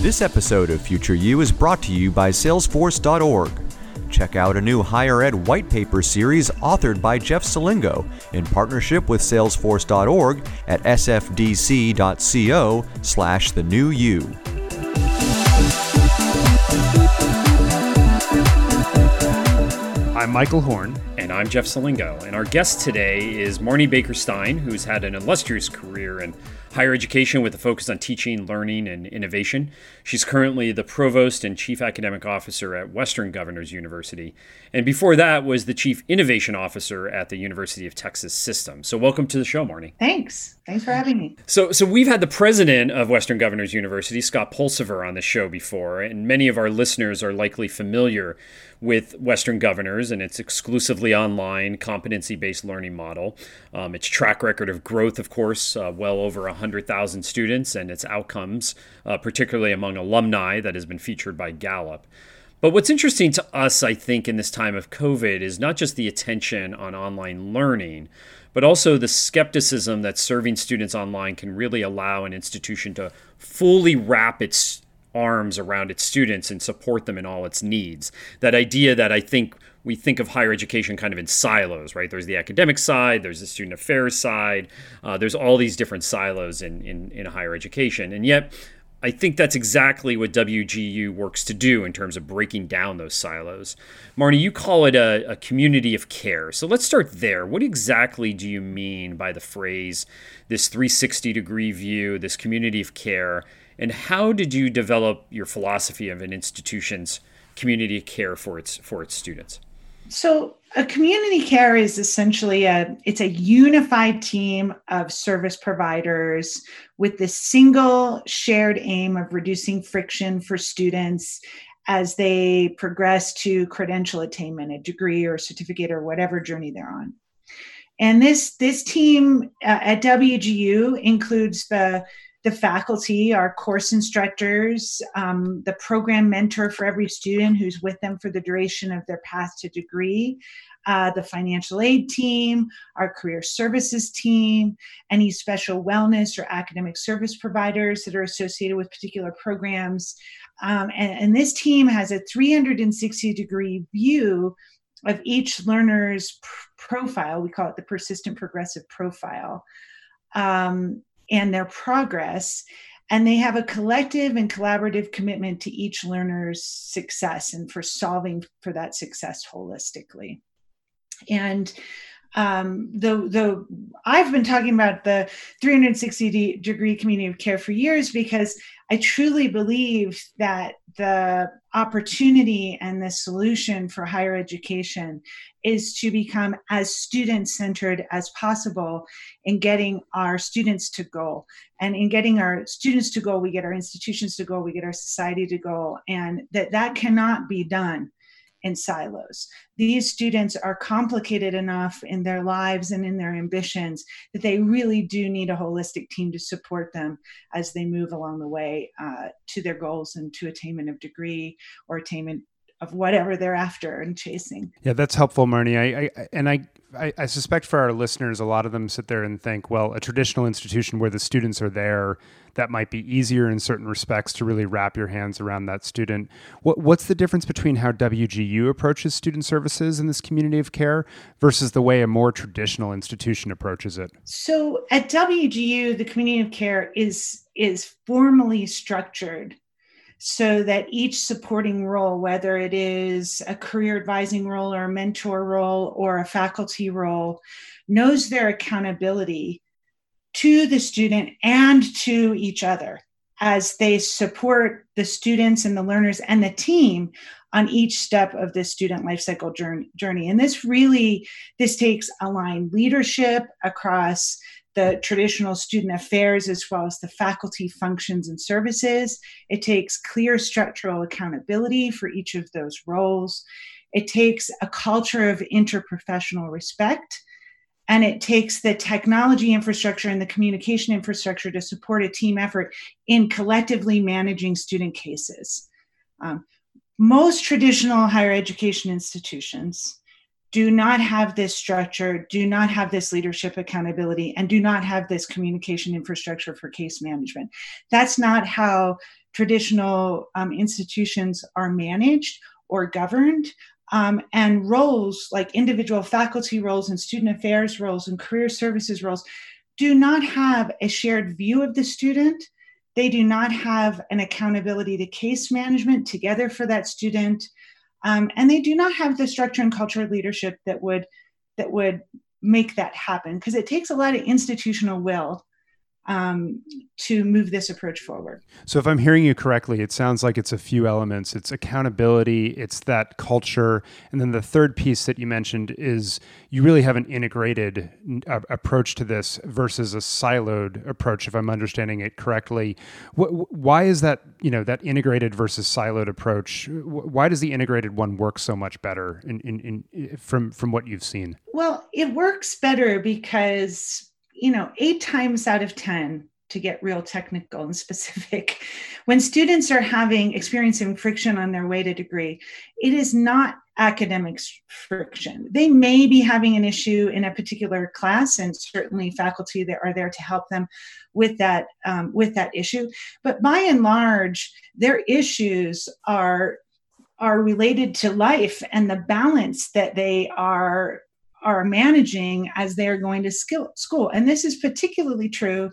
This episode of Future U is brought to you by Salesforce.org. Check out a new higher ed white paper series authored by Jeff Selingo in partnership with Salesforce.org at sfdc.co slash the new you. I'm Michael Horn. And I'm Jeff Selingo. And our guest today is Marni Baker Stein, who's had an illustrious career in higher education with a focus on teaching, learning, and innovation. She's currently the provost and chief academic officer at Western Governors University. And before that was the chief innovation officer at the University of Texas System. So welcome to the show, Marni. Thanks. Thanks for having me. So, so we've had the president of Western Governors University, Scott Pulsipher, on the show before, and many of our listeners are likely familiar with Western Governors and its exclusively online competency based learning model. Um, its track record of growth, of course, uh, well over 100,000 students, and its outcomes, uh, particularly among alumni, that has been featured by Gallup. But what's interesting to us, I think, in this time of COVID is not just the attention on online learning, but also the skepticism that serving students online can really allow an institution to fully wrap its arms around its students and support them in all its needs. That idea that I think we think of higher education kind of in silos, right? There's the academic side, there's the student affairs side, uh, there's all these different silos in, in, in higher education. And yet, I think that's exactly what WGU works to do in terms of breaking down those silos. Marni, you call it a, a, community of care. So let's start there. What exactly do you mean by the phrase, this 360 degree view, this community of care? And how did you develop your philosophy of an institution's community of care for its, for its students? So a community care is essentially a it's a unified team of service providers with the single shared aim of reducing friction for students as they progress to credential attainment, a degree or certificate or whatever journey they're on. And this this team uh, at WGU includes the the faculty, our course instructors, um, the program mentor for every student who's with them for the duration of their path to degree, uh, the financial aid team, our career services team, any special wellness or academic service providers that are associated with particular programs. Um, and, and this team has a 360 degree view of each learner's pr- profile. We call it the persistent progressive profile. Um, and their progress. And they have a collective and collaborative commitment to each learner's success and for solving for that success holistically. And um, the the I've been talking about the 360 degree community of care for years because I truly believe that the opportunity and the solution for higher education is to become as student centered as possible in getting our students to goal. And in getting our students to goal, we get our institutions to go, we get our society to go, and that that cannot be done in silos. These students are complicated enough in their lives and in their ambitions that they really do need a holistic team to support them as they move along the way uh, to their goals and to attainment of degree or attainment of whatever they're after and chasing. Yeah, that's helpful, Marni. I, I and I, I, I suspect for our listeners, a lot of them sit there and think, well, a traditional institution where the students are there, that might be easier in certain respects to really wrap your hands around that student. What, what's the difference between how WGU approaches student services in this community of care versus the way a more traditional institution approaches it? So at WGU, the community of care is is formally structured so that each supporting role, whether it is a career advising role or a mentor role or a faculty role, knows their accountability to the student and to each other as they support the students and the learners and the team on each step of this student life cycle journey. And this really, this takes aligned leadership across the traditional student affairs as well as the faculty functions and services. It takes clear structural accountability for each of those roles. It takes a culture of interprofessional respect. And it takes the technology infrastructure and the communication infrastructure to support a team effort in collectively managing student cases. Um, most traditional higher education institutions do not have this structure, do not have this leadership accountability, and do not have this communication infrastructure for case management. That's not how traditional um, institutions are managed or governed. Um, and roles like individual faculty roles and student affairs roles and career services roles do not have a shared view of the student. They do not have an accountability to case management together for that student. Um, and they do not have the structure and culture of leadership that would that would make that happen because it takes a lot of institutional will um, to move this approach forward. So, if I'm hearing you correctly, it sounds like it's a few elements it's accountability, it's that culture. And then the third piece that you mentioned is you really have an integrated uh, approach to this versus a siloed approach, if I'm understanding it correctly. why is that, you know, that integrated versus siloed approach? Why does the integrated one work so much better in, in, in from, from what you've seen? Well, it works better because you know, eight times out of 10, to get real technical and specific, when students are having experiencing friction on their way to degree, it is not academic friction. They may be having an issue in a particular class, and certainly faculty that are there to help them with that um, with that issue. But by and large, their issues are are related to life and the balance that they are are managing as they're going to school. And this is particularly true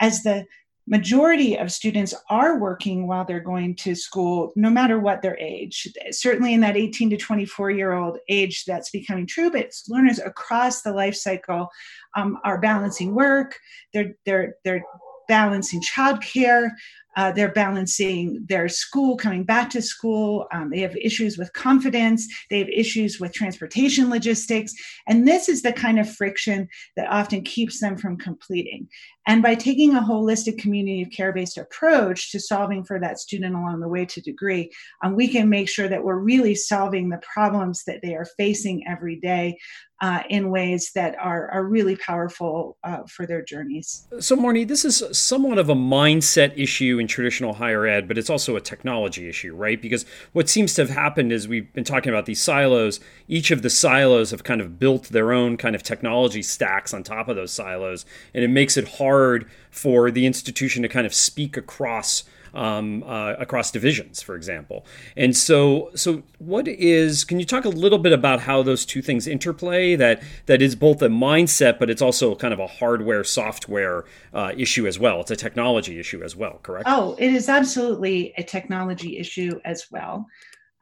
as the majority of students are working while they're going to school, no matter what their age. Certainly in that 18 to 24 year old age, that's becoming true, but learners across the life cycle um, are balancing work, they're, they're, they're balancing childcare, uh, they're balancing their school, coming back to school. Um, they have issues with confidence. They have issues with transportation logistics. And this is the kind of friction that often keeps them from completing. And by taking a holistic community of care based approach to solving for that student along the way to degree, um, we can make sure that we're really solving the problems that they are facing every day uh, in ways that are, are really powerful uh, for their journeys. So, Marni, this is somewhat of a mindset issue in traditional higher ed, but it's also a technology issue, right? Because what seems to have happened is we've been talking about these silos. Each of the silos have kind of built their own kind of technology stacks on top of those silos, and it makes it hard for the institution to kind of speak across um, uh, across divisions, for example. And so, so what is? Can you talk a little bit about how those two things interplay? That that is both a mindset, but it's also kind of a hardware software uh, issue as well. It's a technology issue as well, correct? Oh, it is absolutely a technology issue as well.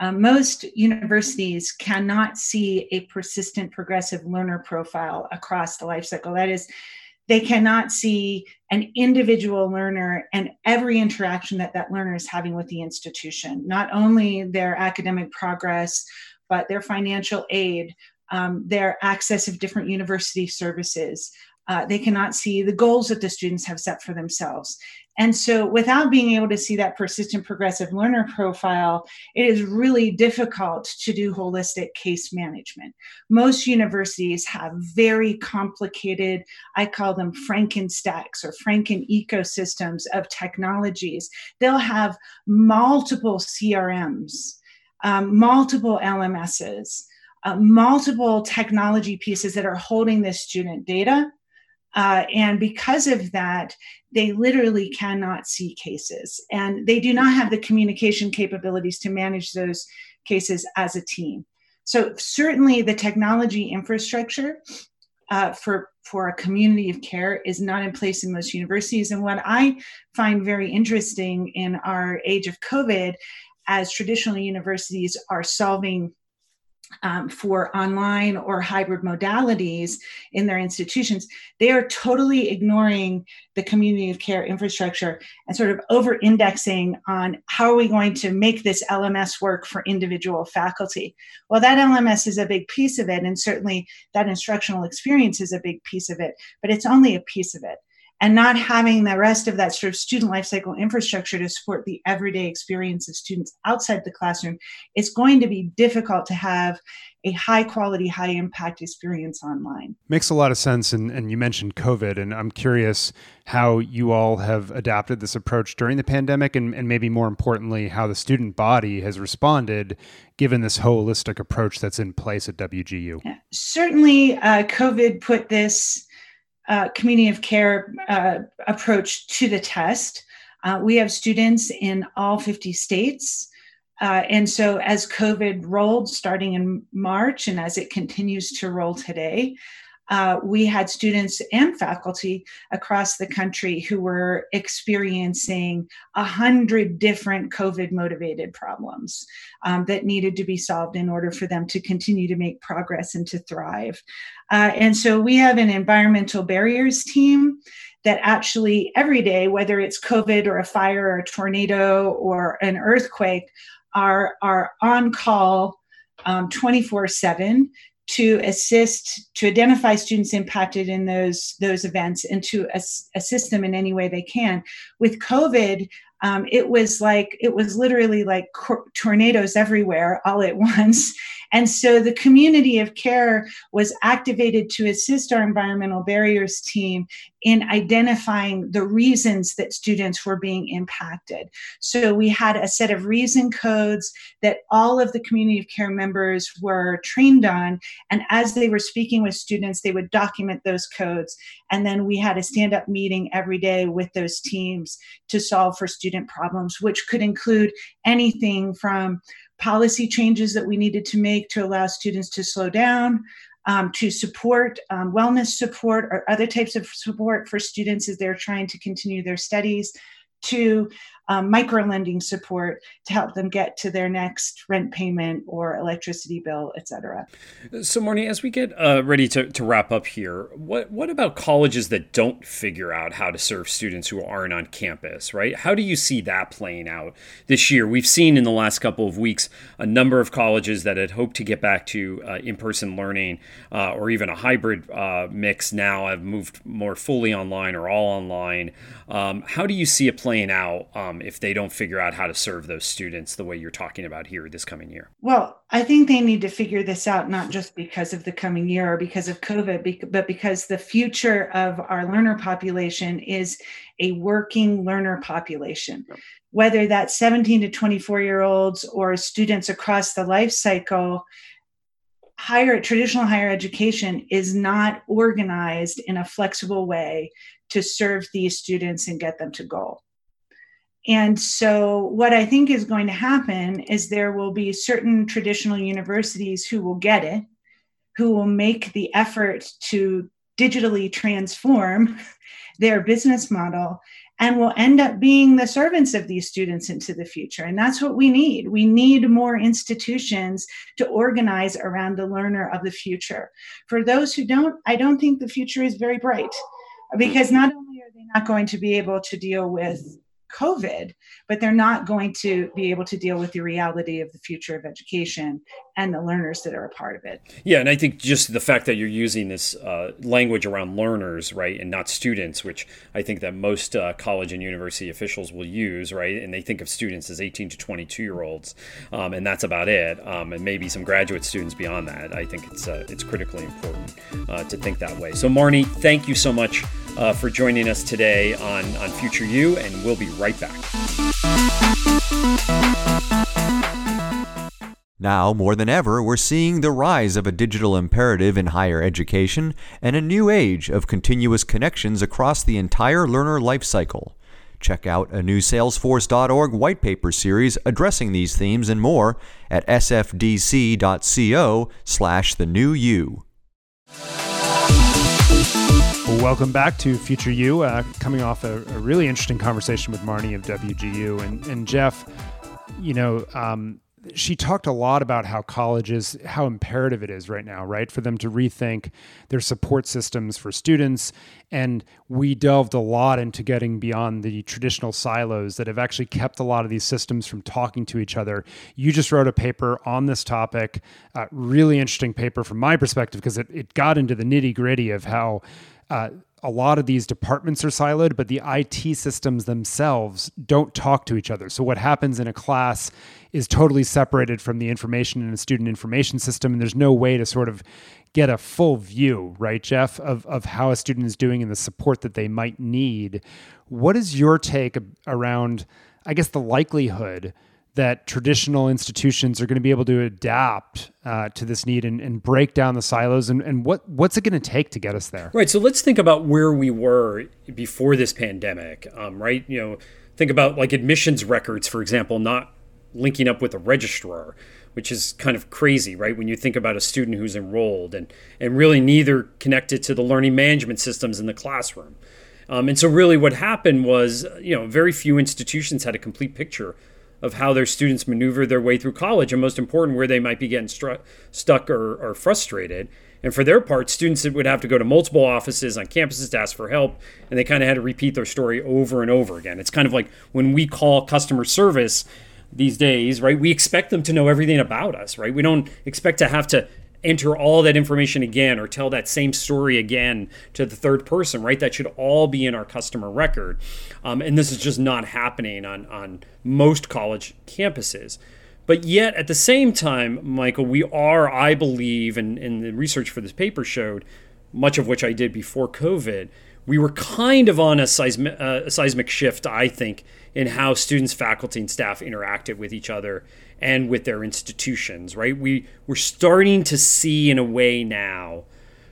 Um, most universities cannot see a persistent progressive learner profile across the life cycle. That is, they cannot see an individual learner and every interaction that that learner is having with the institution, not only their academic progress, but their financial aid, um, their access of different university services. Uh, they cannot see the goals that the students have set for themselves. And so, without being able to see that persistent progressive learner profile, it is really difficult to do holistic case management. Most universities have very complicated, I call them Frankenstacks or Franken ecosystems of technologies. They'll have multiple CRMs, um, multiple LMSs. Uh, multiple technology pieces that are holding this student data uh, and because of that, they literally cannot see cases. And they do not have the communication capabilities to manage those cases as a team. So, certainly, the technology infrastructure uh, for, for a community of care is not in place in most universities. And what I find very interesting in our age of COVID, as traditional universities are solving um, for online or hybrid modalities in their institutions, they are totally ignoring the community of care infrastructure and sort of over indexing on how are we going to make this LMS work for individual faculty. Well, that LMS is a big piece of it, and certainly that instructional experience is a big piece of it, but it's only a piece of it. And not having the rest of that sort of student life cycle infrastructure to support the everyday experience of students outside the classroom, it's going to be difficult to have a high quality, high impact experience online. Makes a lot of sense. And, and you mentioned COVID, and I'm curious how you all have adapted this approach during the pandemic, and, and maybe more importantly, how the student body has responded given this holistic approach that's in place at WGU. Yeah, certainly, uh, COVID put this uh, community of care uh, approach to the test. Uh, we have students in all 50 states. Uh, and so, as COVID rolled starting in March and as it continues to roll today, uh, we had students and faculty across the country who were experiencing a hundred different COVID motivated problems um, that needed to be solved in order for them to continue to make progress and to thrive. Uh, and so we have an environmental barriers team that actually every day, whether it's COVID or a fire or a tornado or an earthquake, are, are on call um, 24 7 to assist to identify students impacted in those those events and to as, assist them in any way they can. With covid um, it was like it was literally like cor- tornadoes everywhere all at once and so the community of care was activated to assist our environmental barriers team in identifying the reasons that students were being impacted. So we had a set of reason codes that all of the community of care members were trained on. And as they were speaking with students, they would document those codes. And then we had a stand up meeting every day with those teams to solve for student problems, which could include anything from policy changes that we needed to make to allow students to slow down, um, to support um, wellness support or other types of support for students as they're trying to continue their studies, to um, micro lending support to help them get to their next rent payment or electricity bill, et cetera. So, Marni, as we get uh, ready to, to wrap up here, what, what about colleges that don't figure out how to serve students who aren't on campus, right? How do you see that playing out this year? We've seen in the last couple of weeks a number of colleges that had hoped to get back to uh, in person learning uh, or even a hybrid uh, mix now have moved more fully online or all online. Um, how do you see it playing out? Um, um, if they don't figure out how to serve those students the way you're talking about here this coming year? Well, I think they need to figure this out not just because of the coming year or because of COVID, but because the future of our learner population is a working learner population. Whether that's 17 to 24 year olds or students across the life cycle, higher traditional higher education is not organized in a flexible way to serve these students and get them to goal. And so, what I think is going to happen is there will be certain traditional universities who will get it, who will make the effort to digitally transform their business model and will end up being the servants of these students into the future. And that's what we need. We need more institutions to organize around the learner of the future. For those who don't, I don't think the future is very bright because not only are they not going to be able to deal with COVID, but they're not going to be able to deal with the reality of the future of education and the learners that are a part of it. Yeah, and I think just the fact that you're using this uh, language around learners, right, and not students, which I think that most uh, college and university officials will use, right, and they think of students as 18 to 22 year olds, um, and that's about it, um, and maybe some graduate students beyond that. I think it's uh, it's critically important uh, to think that way. So, Marni, thank you so much uh, for joining us today on on Future U, and we'll be right back. Now, more than ever, we're seeing the rise of a digital imperative in higher education and a new age of continuous connections across the entire learner lifecycle. Check out a new Salesforce.org white paper series addressing these themes and more at sfdc.co slash the new you. Welcome back to Future U. Uh, coming off a, a, really interesting conversation with Marni of WGU and, and Jeff. You know, um, she talked a lot about how colleges, how imperative it is right now, right, for them to rethink their support systems for students. And we delved a lot into getting beyond the traditional silos that have actually kept a lot of these systems from talking to each other. You just wrote a paper on this topic, really interesting paper from my perspective, because it, it got into the nitty gritty of how. Uh, a lot of these departments are siloed, but the IT systems themselves don't talk to each other. So what happens in a class is totally separated from the information in a student information system, and there's no way to sort of get a full view, right, Jeff, of, of how a student is doing and the support that they might need. What is your take around, I guess, the likelihood that traditional institutions are going to be able to adapt uh, to this need and, and, break down the silos and, and what what's it going to take to get us there? Right so let's think about where we were before this pandemic um, right? You know think about like admissions records for example not linking up with a registrar which is kind of crazy right? When you think about a student who's enrolled and and really neither connected to the learning management systems in the classroom. Um, and so really what happened was you know very few institutions had a complete picture of how their students maneuver their way through college, and most important, where they might be getting stru- stuck or, or frustrated. And for their part, students would have to go to multiple offices on campuses to ask for help, and they kind of had to repeat their story over and over again. It's kind of like when we call customer service these days, right? We expect them to know everything about us, right? We don't expect to have to enter all that information again or tell that same story again to the third person, right? That should all be in our customer record. Um, and this is just not happening on, on most college campuses. But yet, at the same time, Michael, we are, I believe, and, and the research for this paper showed, much of which I did before COVID, we were kind of on a seismic, uh, a seismic shift, I think, in how students, faculty, and staff interacted with each other and with their institutions, right? We we're starting to see in a way now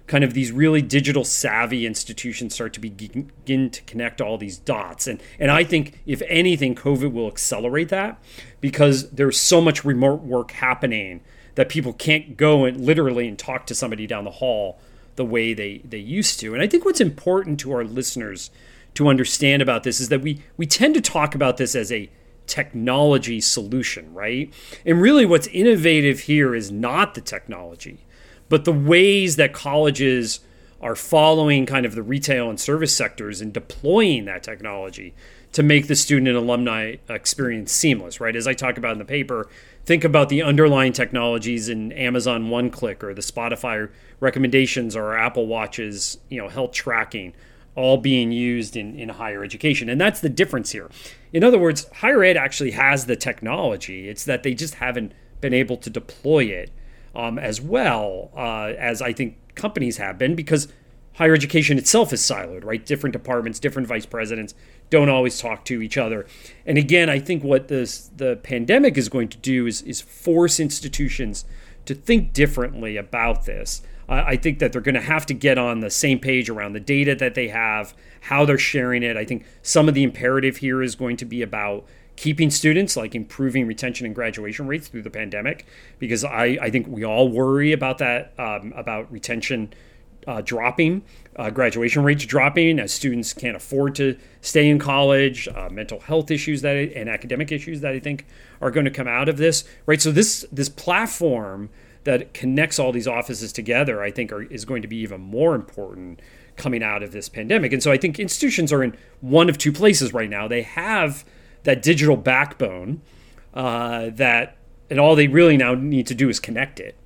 kind of these really digital savvy institutions start to begin to connect all these dots and and I think if anything covid will accelerate that because there's so much remote work happening that people can't go and literally and talk to somebody down the hall the way they they used to and I think what's important to our listeners to understand about this is that we we tend to talk about this as a technology solution, right? And really, what's innovative here is not the technology, but the ways that colleges are following kind of the retail and service sectors and deploying that technology to make the student and alumni experience seamless, right? As I talk about in the paper, think about the underlying technologies in Amazon One Click or the Spotify recommendations or Apple Watches, you know, health tracking all being used in, in higher education. And that's the difference here. In other words, higher ed actually has the technology, it's that they just haven't been able to deploy it um, as well uh, as I think companies have been because higher education itself is siloed, right? Different departments, different vice presidents don't always talk to each other. And again, I think what this the pandemic is going to do is is force institutions to think differently about this. I think that they're going to have to get on the same page around the data that they have, how they're sharing it. I think some of the imperative here is going to be about keeping students, like improving retention and graduation rates through the pandemic, because I, I think we all worry about that, um, about retention uh, dropping, uh, graduation rates dropping as students can't afford to stay in college, uh, mental health issues that and academic issues that I think are going to come out of this, right? So this this platform that connects all these offices together, I think, are, is going to be even more important coming out of this pandemic. And so I think institutions are in one of two places right now. They have that digital backbone uh, that, and all they really now need to do is connect it.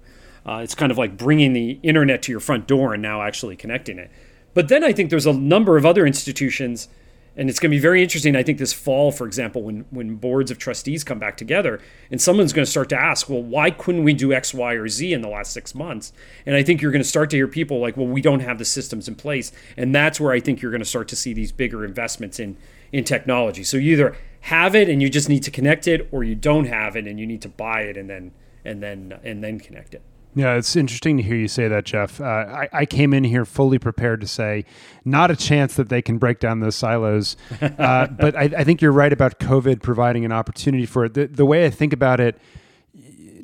Uh, it's kind of like bringing the internet to your front door and now actually connecting it. But then I think there's a number of other institutions and it's going to be very interesting i think this fall for example when when boards of trustees come back together and someone's going to start to ask well why couldn't we do x y or z in the last six months? And i think you're going to start to hear people like well we don't have the systems in place. And that's where i think you're going to start to see these bigger investments in in technology. So you either have it and you just need to connect it or you don't have it and you need to buy it and then and then and then connect it yeah, it's interesting to hear you say that, Jeff. Uh, I, I, came in here fully prepared to say, not a chance that they can break down those silos. Uh, but I, I, think you're right about COVID providing an opportunity for it. The, the, way I think about it,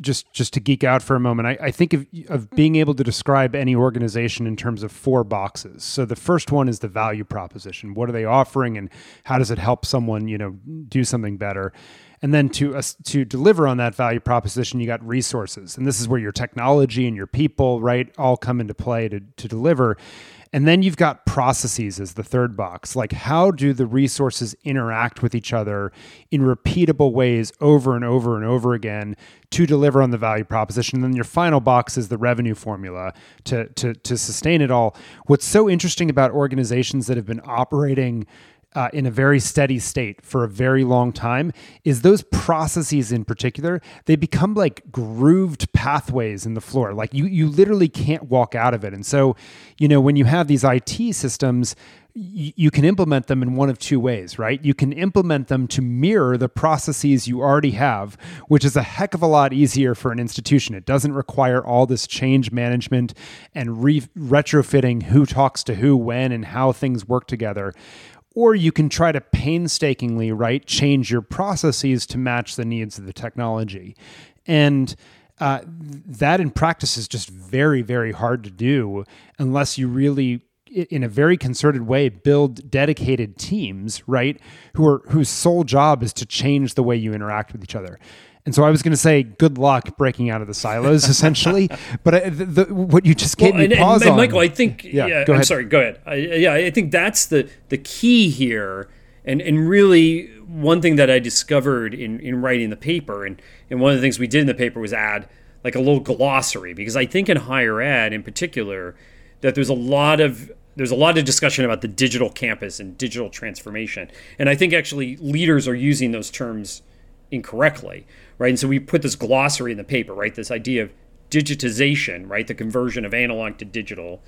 just just to geek out for a moment, I, I think of, of being able to describe any organization in terms of four boxes. So the first one is the value proposition. What are they offering, and how does it help someone, you know, do something better? And then to uh, to deliver on that value proposition, you got resources, and this is where your technology and your people, right, all come into play to to deliver. And then you've got processes as the third box. Like, how do the resources interact with each other in repeatable ways over and over and over again to deliver on the value proposition? And then your final box is the revenue formula to, to, to sustain it all. What's so interesting about organizations that have been operating uh, in a very steady state for a very long time is those processes in particular they become like grooved pathways in the floor like you you literally can't walk out of it and so you know when you have these IT systems you can implement them in one of two ways, right? You can implement them to mirror the processes you already have, which is a heck of a lot easier for an institution. It doesn't require all this change management and re- retrofitting who talks to who, when, and how things work together or you can try to painstakingly right change your processes to match the needs of the technology. And uh, that in practice is just very very hard to do unless you really in a very concerted way build dedicated teams right who are whose sole job is to change the way you interact with each other and so I was going to say, good luck breaking out of the silos, essentially. but I, the, the, what you just gave well, me and, pause and, on, Michael, I think, yeah, yeah I'm sorry, go ahead. I, yeah, I think that's the the key here, and and really one thing that I discovered in in writing the paper, and and one of the things we did in the paper was add like a little glossary. Because I think in higher ed, in particular, that there's a lot of there's a lot of discussion about the digital campus and digital transformation, and I think actually leaders are using those terms incorrectly right? And so we put this glossary in the paper, right? This idea of digitization, right? The conversion of analog to digital,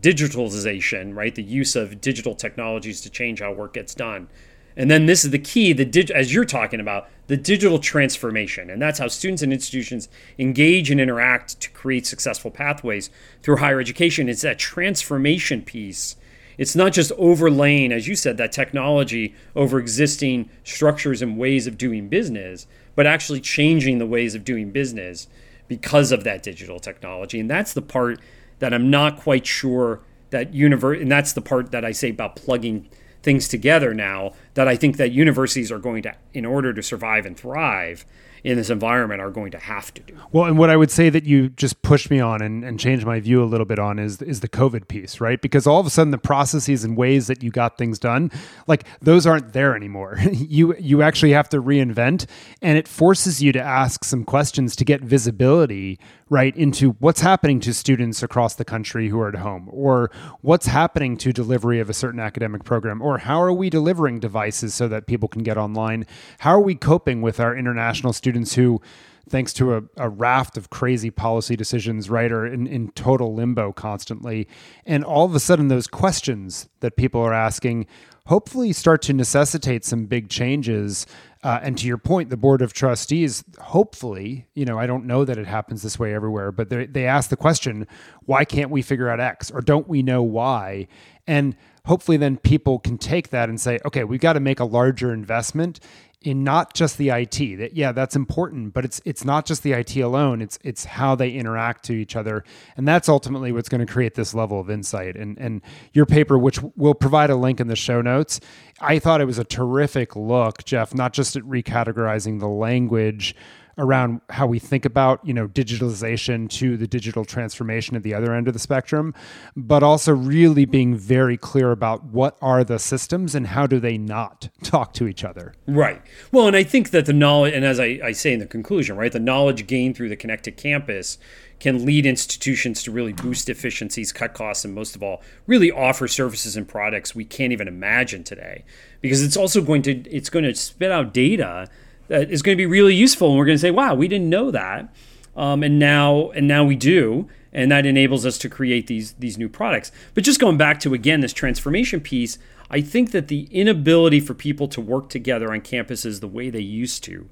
digitalization, right? The use of digital technologies to change how work gets done. And then this is the key, the dig- as you're talking about, the digital transformation. And that's how students and institutions engage and interact to create successful pathways through higher education. It's that transformation piece. It's not just overlaying, as you said, that technology over existing structures and ways of doing business, but actually changing the ways of doing business because of that digital technology. And that's the part that I'm not quite sure that universe, and that's the part that I say about plugging things together now that I think that universities are going to, in order to survive and thrive, in this environment are going to have to do. Well, and what I would say that you just pushed me on and, and changed my view a little bit on is is the COVID piece, right? Because all of a sudden the processes and ways that you got things done, like those aren't there anymore. you you actually have to reinvent and it forces you to ask some questions to get visibility right into what's happening to students across the country who are at home or what's happening to delivery of a certain academic program or how are we delivering devices so that people can get online how are we coping with our international students who thanks to a, a, raft of crazy policy decisions, right, are in, in total limbo constantly. And all of a sudden, those questions that people are asking hopefully start to necessitate some big changes. Uh, and to your point, the board of trustees, hopefully, you know, I don't know that it happens this way everywhere, but they ask the question, why can't we figure out X? Or don't we know why? And hopefully, then people can take that and say, okay, we've got to make a larger investment in not just the IT. That yeah, that's important, but it's it's not just the IT alone. It's it's how they interact to each other, and that's ultimately what's going to create this level of insight. And and your paper, which we'll provide a link in the show notes, I thought it was a terrific look, Jeff. Not just at recategorizing the language around how we think about you know digitalization to the digital transformation at the other end of the spectrum but also really being very clear about what are the systems and how do they not talk to each other right well and i think that the knowledge and as i, I say in the conclusion right the knowledge gained through the connected campus can lead institutions to really boost efficiencies, cut costs, and most of all, really offer services and products we can't even imagine today. Because it's also going to it's going to spit out data that is going to be really useful, and we're going to say, "Wow, we didn't know that," um, and now and now we do, and that enables us to create these these new products. But just going back to again this transformation piece, I think that the inability for people to work together on campuses the way they used to,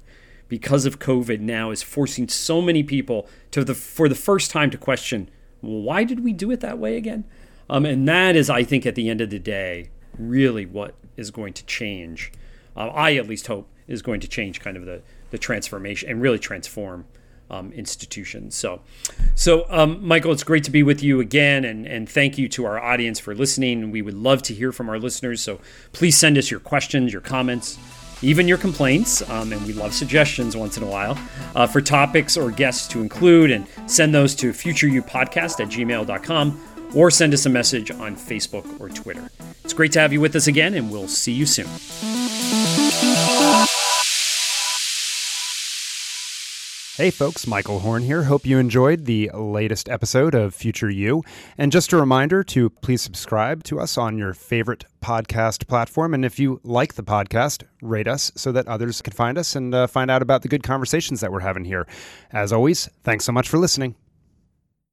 because of COVID, now is forcing so many people to the for the first time to question, well, why did we do it that way again? Um, and that is, I think, at the end of the day, really what is going to change. Uh, I at least hope is going to change kind of the, the transformation and really transform um, institutions. So, so um, Michael, it's great to be with you again, and and thank you to our audience for listening. We would love to hear from our listeners. So please send us your questions, your comments, even your complaints, um, and we love suggestions once in a while uh, for topics or guests to include, and send those to futureyoupodcast at gmail.com or send us a message on Facebook or Twitter. It's great to have you with us again, and we'll see you soon. Hey folks, Michael Horn here. Hope you enjoyed the latest episode of Future U. And just a reminder to please subscribe to us on your favorite podcast platform. And if you like the podcast, rate us so that others can find us and uh, find out about the good conversations that we're having here. As always, thanks so much for listening.